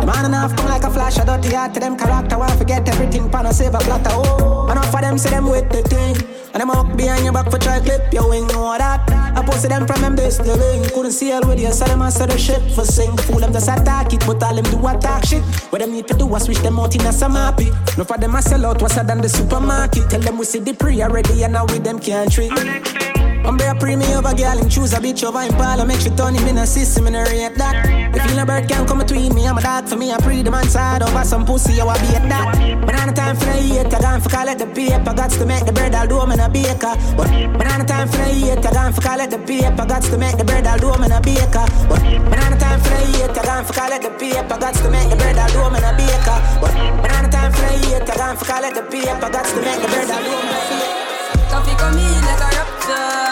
The man enough come like a flash, I dirty heart to them character. Why forget everything, pan a save a platter. Oh, enough of them say them with the thing. And them up behind your back for try clip your wing, know that. I posted them from them this the. Couldn't see all with you, so them answer the shit for sing. Fool them just attack it, but all them do attack shit. What them need to do is switch them out in a some happy. No for them I sell out, what's than the supermarket. Tell them we see the pre already, and now with them can't treat. Be a premium over girl and choose a bitch over Impala. Make she turn him in a system and a rate that. If you a bird can come between me, I'm a dog for me I pre the man side over some pussy, I will be at that Banana time for the hate, I gone for call the paper. Got to make the bread, I'll do 'em in a baker. But banana time for the hate, I gone for call the paper. Got to make the bread, I'll do 'em in a baker. But banana time for the hate, I gone for call the paper. Got to make the bread, I'll do 'em in a baker. But banana time for the hate, I gone for call the paper. Got to make the bread, I'll do 'em in a baker. Koffee come in like a rapture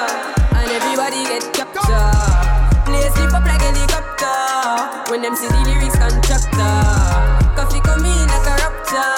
Everybody get captured. Play slip up like helicopter. When them see the lyrics constructor. Koffee come in like a rapture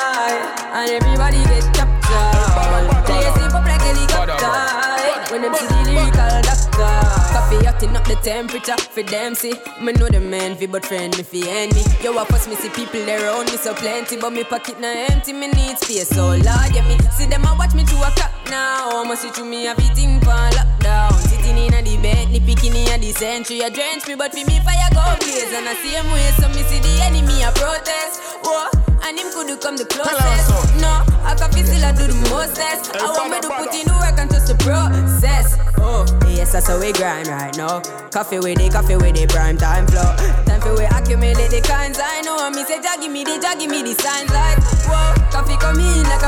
And everybody get captured. Play slip up like helicopter. When them see the lyrical doctor. Koffee hotting up the temperature for them see. Me know the man fi but friend me fi enemy Yo I first me see people around me so plenty But me pocket na empty. Me need space so large Yeah me. See them a watch me to a clock now. I'ma see to me it in for lockdown. Sitting in a the bed, ni picking in a the century A drench me but fi me fire go blaze. And I same way so me see the enemy a protest. Whoa and him could do come the closest. No, I can feel still I do the mostest. I want me to put in the work and trust the process. Oh, yes that's how we grind right now. Koffee with the Koffee with the prime time flow. Time for we accumulate the kinds I know. And me say Jah give me the Jah give me the signs like Whoa, Koffee come in like a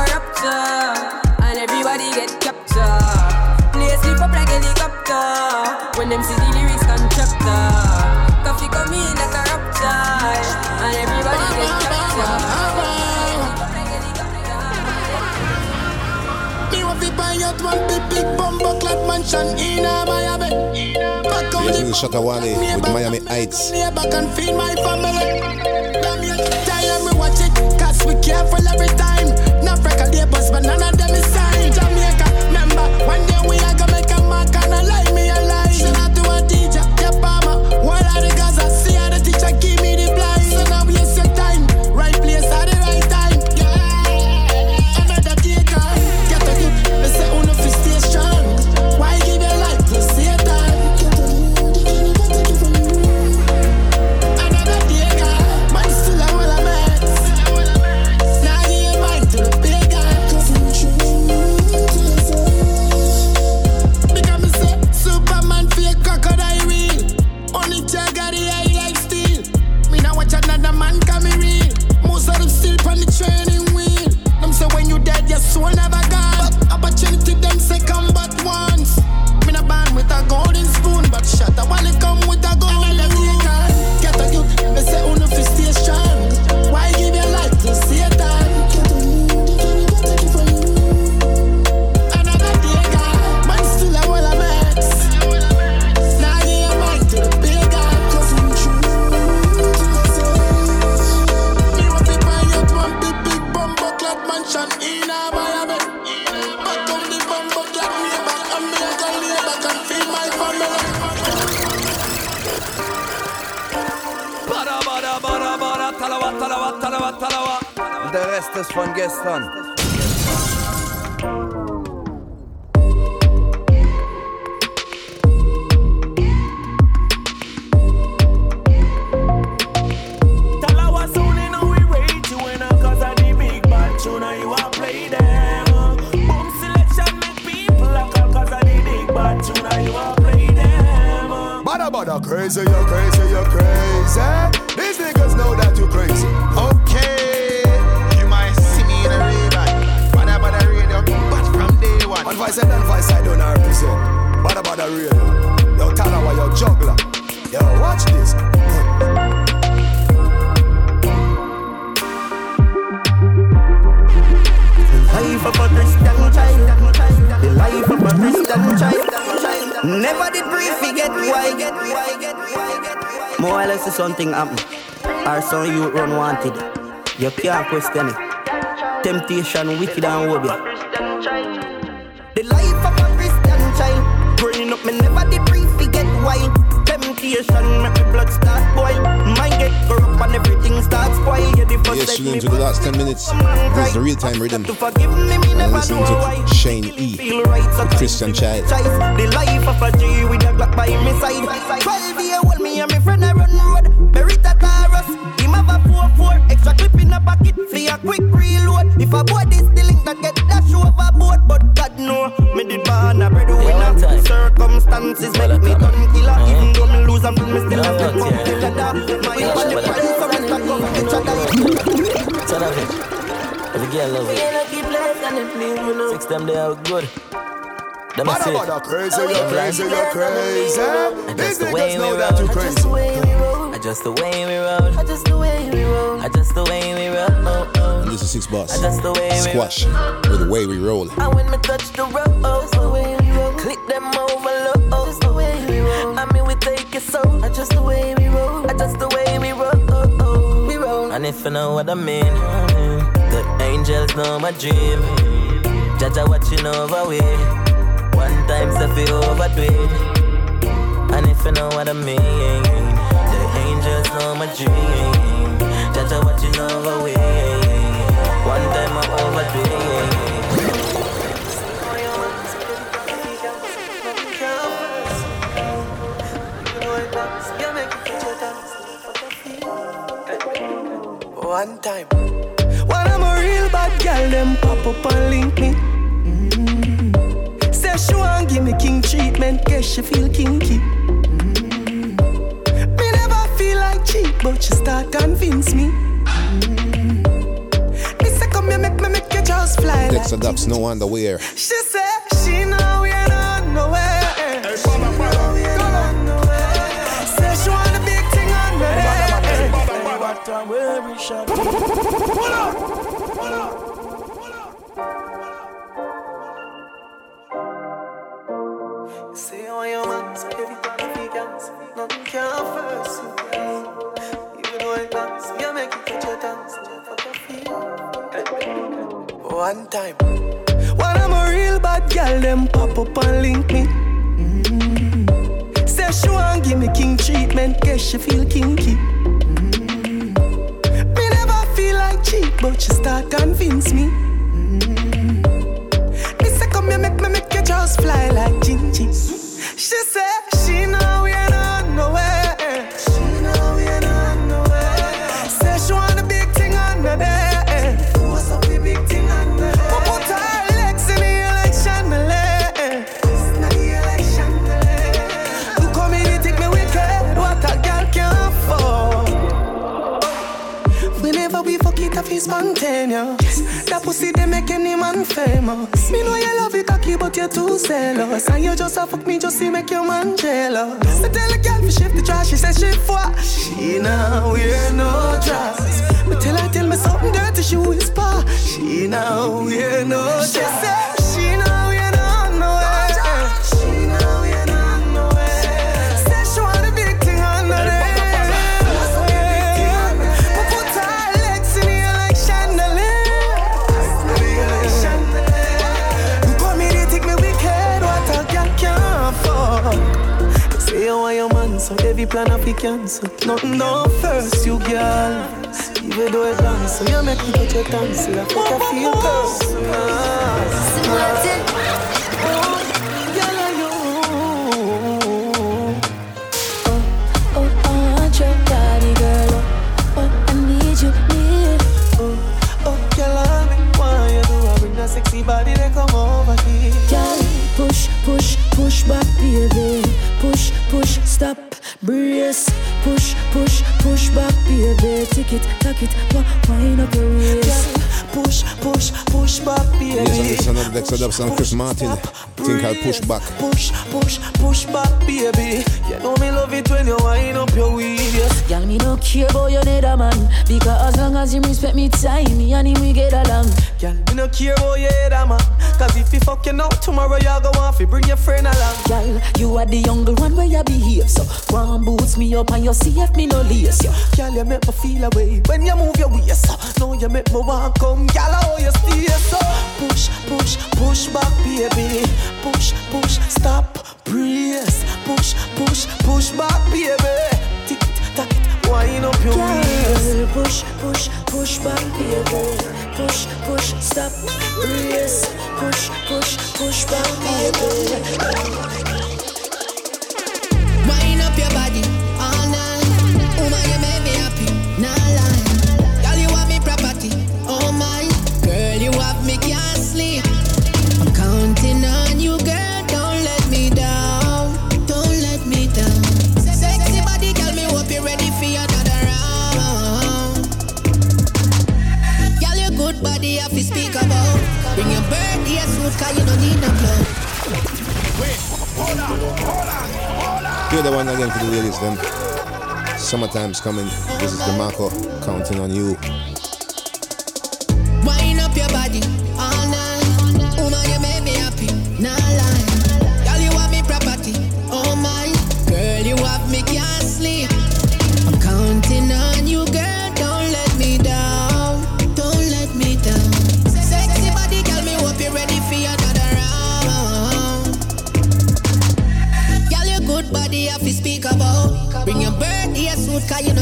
mansion in a Miami. Back You're listening Shatta Wale with Miami Heights. Neighbor can feed my family. Damn you, me watch it, cause we careful every time. No freckle neighbors, but none of them is sign. Jamaica, remember, one day we are gonna make a them. Bada bada crazy, you're crazy, you're crazy. These niggas know that you're crazy. One voice and one voice I don't represent. Bada bada real. Yo, Talawa, yo, juggler. Yo, watch this. life of a Christian child. The life of a Christian child. Never did brief get why. More or less something happen. Or some you unwanted. You can't question it. Temptation, wicked and wobia. Make me blood start boil. Mind get corrupt and everything starts spoil. You the first Yes, tune into the last 10 minutes. This is the real time rhythm. to forgive me, me never listening to why. Shane E. Feel right, so Christian Child. The life of a G with a Glock by my side. 12 year old me and my friend I run road. Taurus, him have a 4-4. Extra clip in a pocket a quick reload. If a boy is the link that get know, me did born a breadwinner. Circumstances make me done killer. Uh-huh. Even though me lose and me still have to come killer. My body price so me stack up extra dollar. Son of it. Every girl love it. Six them they are good. Them I Bada say it. bada crazy, you're crazy, you're crazy. And These just the way niggas we know roll. that you're crazy. Adjust the way we roll. Adjust the way we roll. Adjust the way we roll. Oh, oh. And this is Six Boss. Adjust the way we Squash with the way we roll. And when me touch the road, just the way we roll. Click them over low, just the way we roll. I mean we take it so, just the way we roll. Just the way we roll, oh, oh. we roll. And if you know what I mean, the angels know my dream. Jaja watching over we. One time say fi overdo it. And if you know what I mean, the angels know my dream. Jaja watching over we. One time I overdo it. One time. When I'm a real bad girl, them pop up and link me. Mm. Say she want give me king treatment, guess she feel kinky. Fly like Dexta Daps, no underwear. She said she know we ain't nowhere. Know nowhere. She want a big thing on me. What a weary shot. Pull up, pull up. Say all your man, so every time nothing can first you. You know it dance, you make it touch your dance, fuck your feet. One time. Them pop up and link me. Mm. Say she want give me king treatment, guess she feel kinky. Mm. Me never feel like cheap, but she start convince me. Mm. Me say come here, make me make you just fly like Gingy. Pussy they make any man famous. Me know you love it cocky, but you're too zealous. And you just a fuck me just to make your man jealous. I tell a girl to shift the trash, she says she for. She now wear no dress. Me tell her tell me something dirty, she whisper. She now wear no dress. Plan of he cancel. Nothing no first, you girl. Even though it's long, so you make me put your tongue so I make I feel. Oh, oh, I want your body, girl. Oh, I need you near. Oh, girl, I why you do. Bring that sexy body, come over here. Girl, push, push, push back, baby. Push, push, stop, baby. Tick it, tuck it, wa- wind up your waist. Push, push, push back, baby. Yes, and it's another Dexta Daps and Chris Martin. Think I'll push back. Push, push, push back, baby. You know me love it when you wind up your waist. Girl, me no care about your nether man Because as long as you respect me time Me and him we get along Girl, me no care about your head, man. Cause if you fuck you now, tomorrow you go off, you bring your friend along. Girl, you are the younger one where you behave So go and boots me up and you see if me no lace you Girl, you make me feel away when you move your waist. So now you make me want come, girl, how you stay so. Push, push, push back, baby. Push, push, stop, brace. Push, push, push back, baby. Wind up your waist. Push, push, push back, baby Push, push, stop, brace Push, push, push back, baby Wind up your body all night. Woman, you make me happy, lie. Girl, you want me property, oh my. Girl, you have me can't sleep. I fi speak about. Bring your birthday suit, cause you don't need no clothes. Hear the one again for the ladies then. Summertime's coming. This is DeMarco counting on you.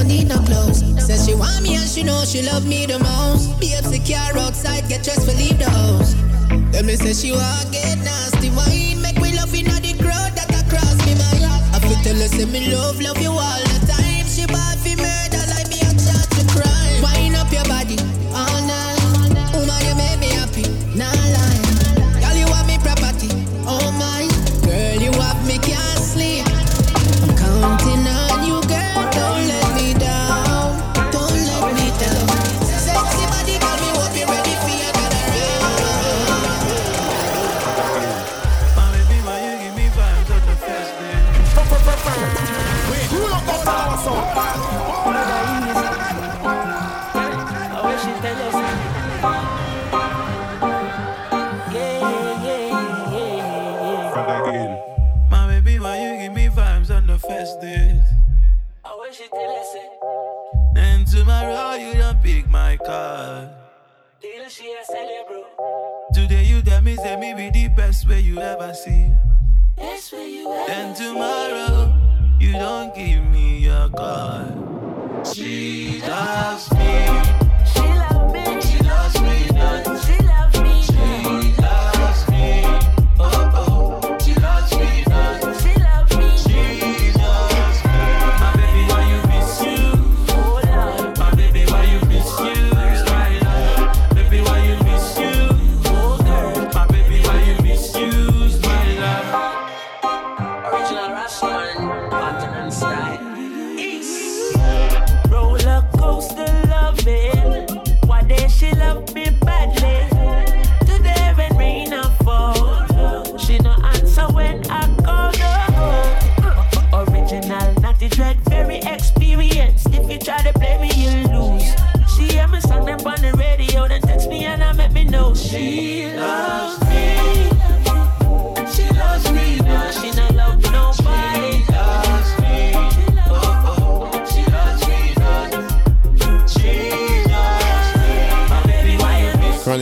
Need no clothes. Says she want me and she know she love me the most. Be up secure outside, get dressed for leave the house. Then me say she want get nasty wine, make we love in the crowd that across me mind. I feel tell her say me love, love you all best way you ever see. That's where you at. Then tomorrow you don't give me your call. She loves me.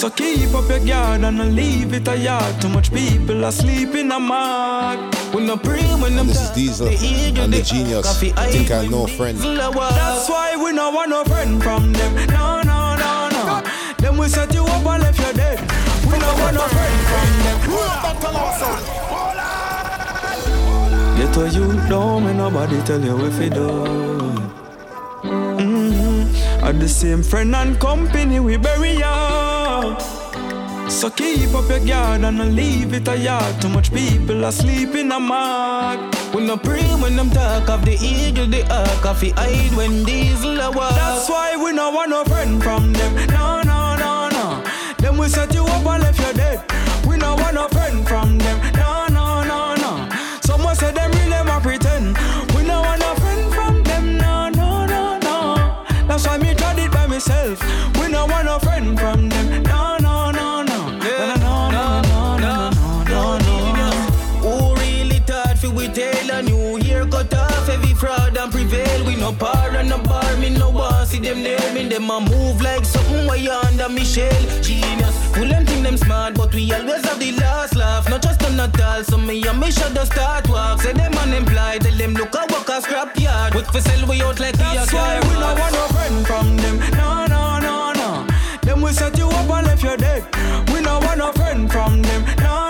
So keep up your guard and leave it a yard. Too much people are sleeping a mark. We no pray when them This is Deizzle and Di Genius. Think I know friend. That's why we no want no friend from them. No, no, no, no. Them we set you up and left you dead. We no want no friend from them. Get to you don't make nobody tell you if it do. Mm-hmm. And the same friend and company we bury So keep up your guard and I leave it a yard. Too much people are sleeping a mark. We no pray when them talk of the eagle, the ark of the hide when Deizzle a walk. That's why we no want no friend from them. No, no, no, no. Them we set you up and left you dead. New year cut off every fraud and prevail? We no par and no bar, me no want see them there. Me them a move like something way under Michelle. Genius, who them think them smart, but we always have the last laugh. Not just on Natal, so me and me should just start walk. Say them unemployed, tell them look a work a scrap yard. Quick for sell we out like we a That's why we no want no friend from them. No, no, no, no. Them we set you up and left you dead. We no want no friend from them. No,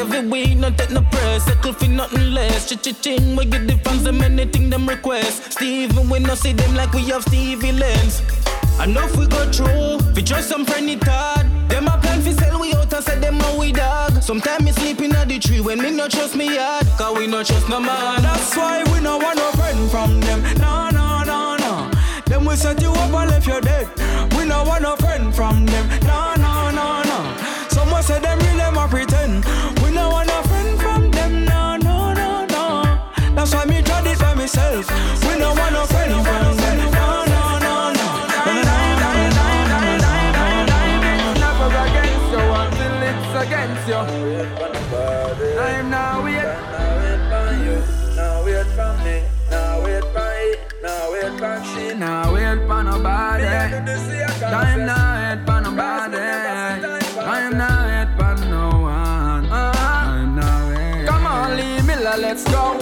every week, not take no press, settle fi nothing less. Ch ch ching, we get the fans them anything them request. Steven, we no see them like we have Stevie Lens. If we go through, fi trust some friend it hard. Them a plan fi sell we out and say them a we dog. Sometimes me sleep in the tree when me no trust me yard, cause we no trust no man. That's why we no want no friend from them. No, no, no, no. Them we set you up and left you dead. We no want no friend from them. No, no, no, no. Someone said them We no want no friend them. No, no, no, no. Never against you until it's against you. I'm now wait. Now wait for me. Now wait for it. Now wait for she. Now wait for nobody. Time now wait for nobody. Time now wait for no one. Time now wait. Come on, Lee Miller, let's go.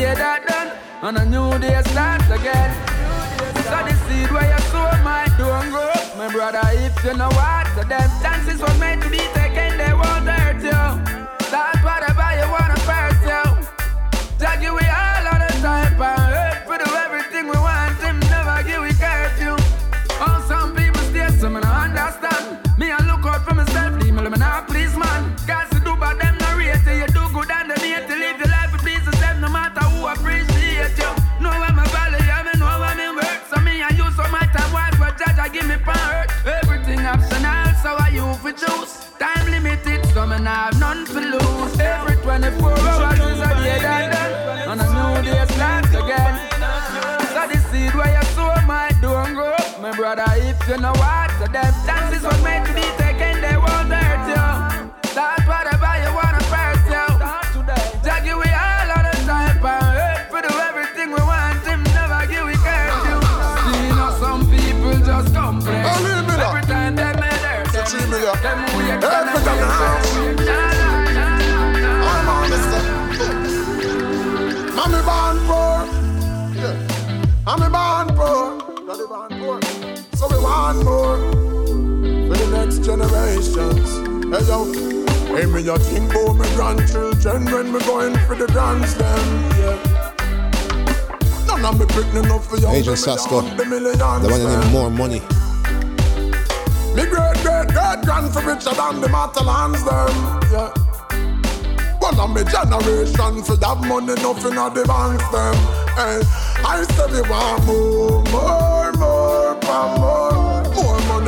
Every 24 hours is a day that done. And a new day starts again. So the seed where you sow might don't grow. My brother, if you know what, so them chances was meant to be you know what, so them chances was meant to be taken, they won't hurt you. Start whatever you wanna pursue. Judge you we all on the time and hurt for do everything we want. Him never give we curfew. See, you know some people just complain. Every time they made hurt them, them weird So more for the next generations. Hey yo, hey me you think about my grandchildren when me going for the dance them. Yeah. None of me picking enough for you. Agent Sasco, the one that need more money. Me great great great grand for richer than the Matalons them. Yeah. One of me generation for that money, nothing of the banks them. Hey, I say we want more, more, more, more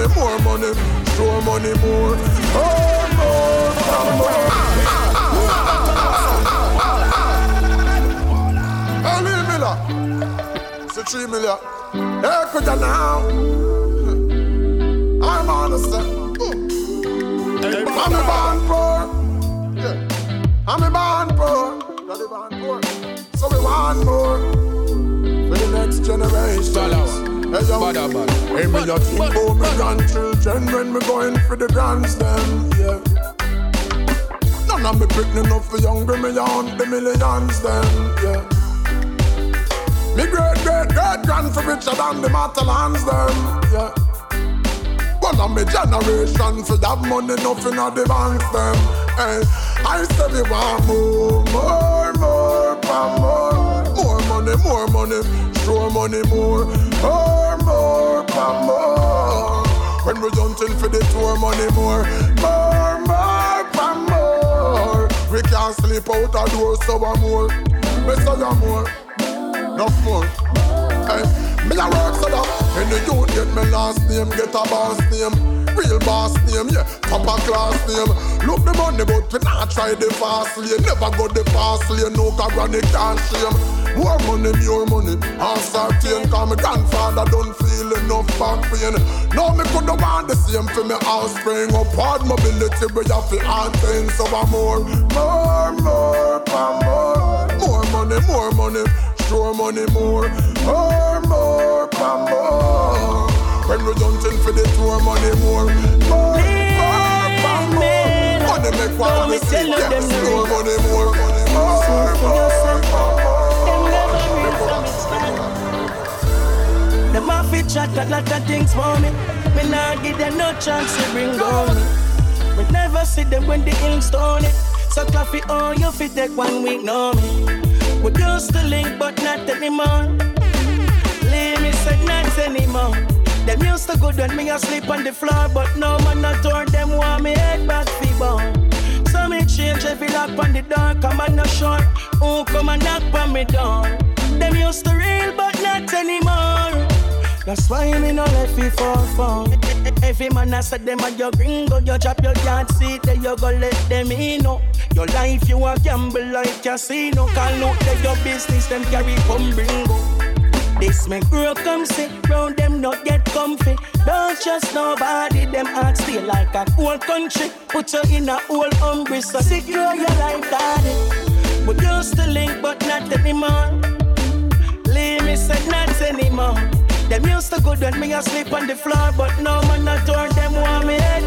money, more money, show money more. Oh, more, more. Eileen One million, two three million. Hey, could you now? Hmm. I'm honest. Hmm. I'm a band pro. Yeah. I'm a band pro. So we want more for the next generation yo. Badda, badda. Hey, me not think about my grandchildren when me going for the grands them. Yeah. None of me picking enough for younger me on the millions them. Yeah. Me great great great grand for richer than the Matalons them. Yeah. One of me generation for that money nothing of the banks them. Hey, I say we want more, more, more, more, more, more money, more money, sure money, more, more, more, more, more. When we hunting for the tour money, more, more, more, more, more. We can't sleep out a door, so I'm more. Me say I'm more, no more. Hey, me a work so that when the youth get me last name, get a boss name. Real boss name, yeah, top of class name. Look the money, but we not try the fast lane. Never go the fast lane, no chronic can't shame. More money, more money, I'm certain. Cause my grandfather don't feel enough back pain. Now me coulda want the same for me offspring. Upward mobility, we have to attain. So I'm more, more, more, more, more money, more money. Sure money more, more, more, more, more. When we hunting for the tour money more, more, more, more, more. Money make one we see, yes, sure money more, more, more, Them off it chat a lot of things for me. Me nah give them no chance to bring on me. We never see them when the ink stone it. So coffee on you fit take one week no me. We used to link but not anymore. Leave me said not anymore. Them used to good when me asleep on the floor, but no man not told them want me head back bone. So me change every lock on the door, come on no sure who come and knock on me door. Them used to real but not anymore. That's why me no left fi for fun. Every man I said them a your gringo, you drop your yard see there you go let them in. No. Your life you a gamble like casino. Call out there your business, them carry come bringo. This make grow come sit round them not get comfy. Don't trust nobody, them heart stay like a cold country. Put you in a old umbrella, secure your life, daddy. We used to link, but not anymore. Leave me said not anymore. Them used to good when me asleep on the floor, but no man not told them want me head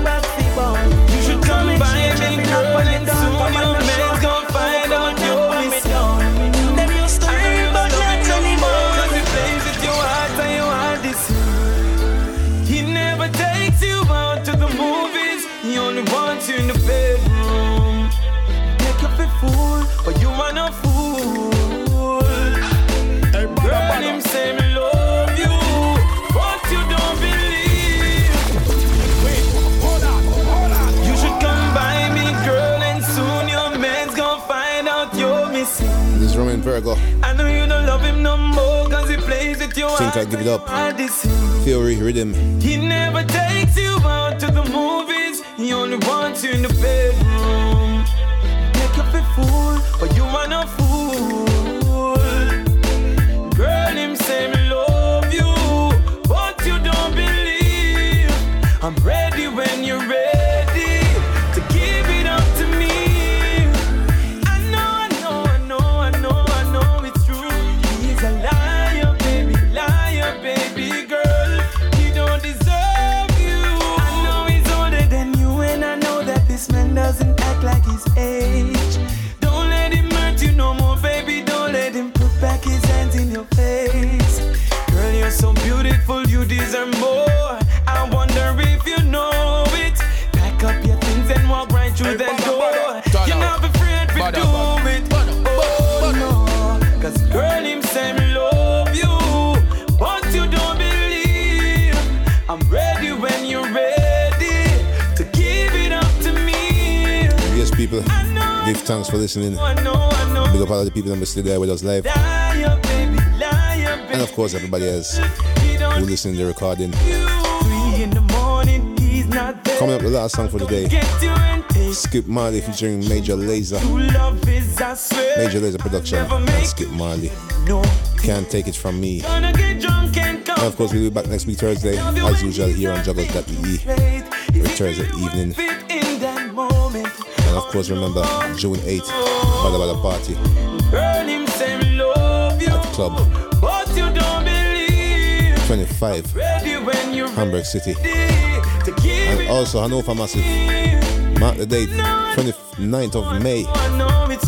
Virgo. I know you don't love him no more, cause he plays with your Think I give it up. and your heart is- Theory, rhythm. He never takes you out to the movies. He only wants you in the bedroom. Make you feel fool, but you are not fool. Thanks for listening. Big up all the people that are still there with us live. And of course, everybody else who listening to the recording. Coming up, the last song for today. Skip Marley featuring Major Lazer. Major Lazer production. And Skip Marley. Can't take it from me. And of course, we'll be back next week Thursday, as usual, here on Jugglerz.de. Thursday evening. And of course, remember June 8th, Badda Badda Party. At Club. 25, Hamburg City. And also Hannover Massive. Mark the date, 29th of May.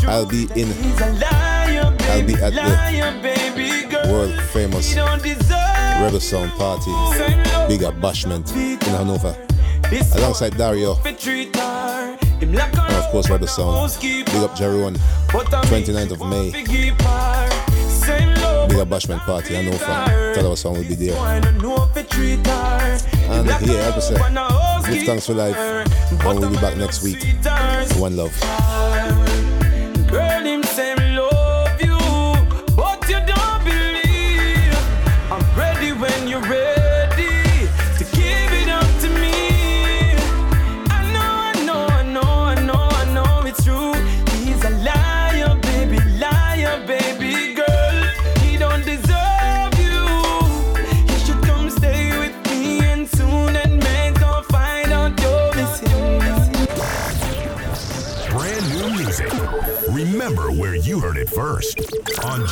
I'll be in. I'll be at the world famous Rebel Sound Party. Big Bashment in Hannover. Alongside Dario. And of course, Rebel Sound. Big up Jerry on 29th of May. Big up Bashment Party, I know fam. Talawah Sound will be there. And here, yeah, episode. Give thanks for life. And we'll be back next week. One love.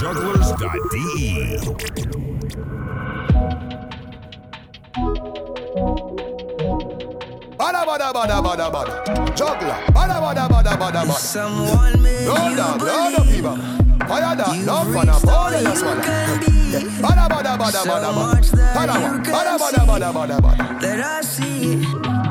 jugglerz.de. Bada bada bada bada bada. Juggler. Bada bada bada bada bada. Someone made Lord you up, believe. Lord people. Fire that love for the body that's what Bada bada bada bada bada. That I see.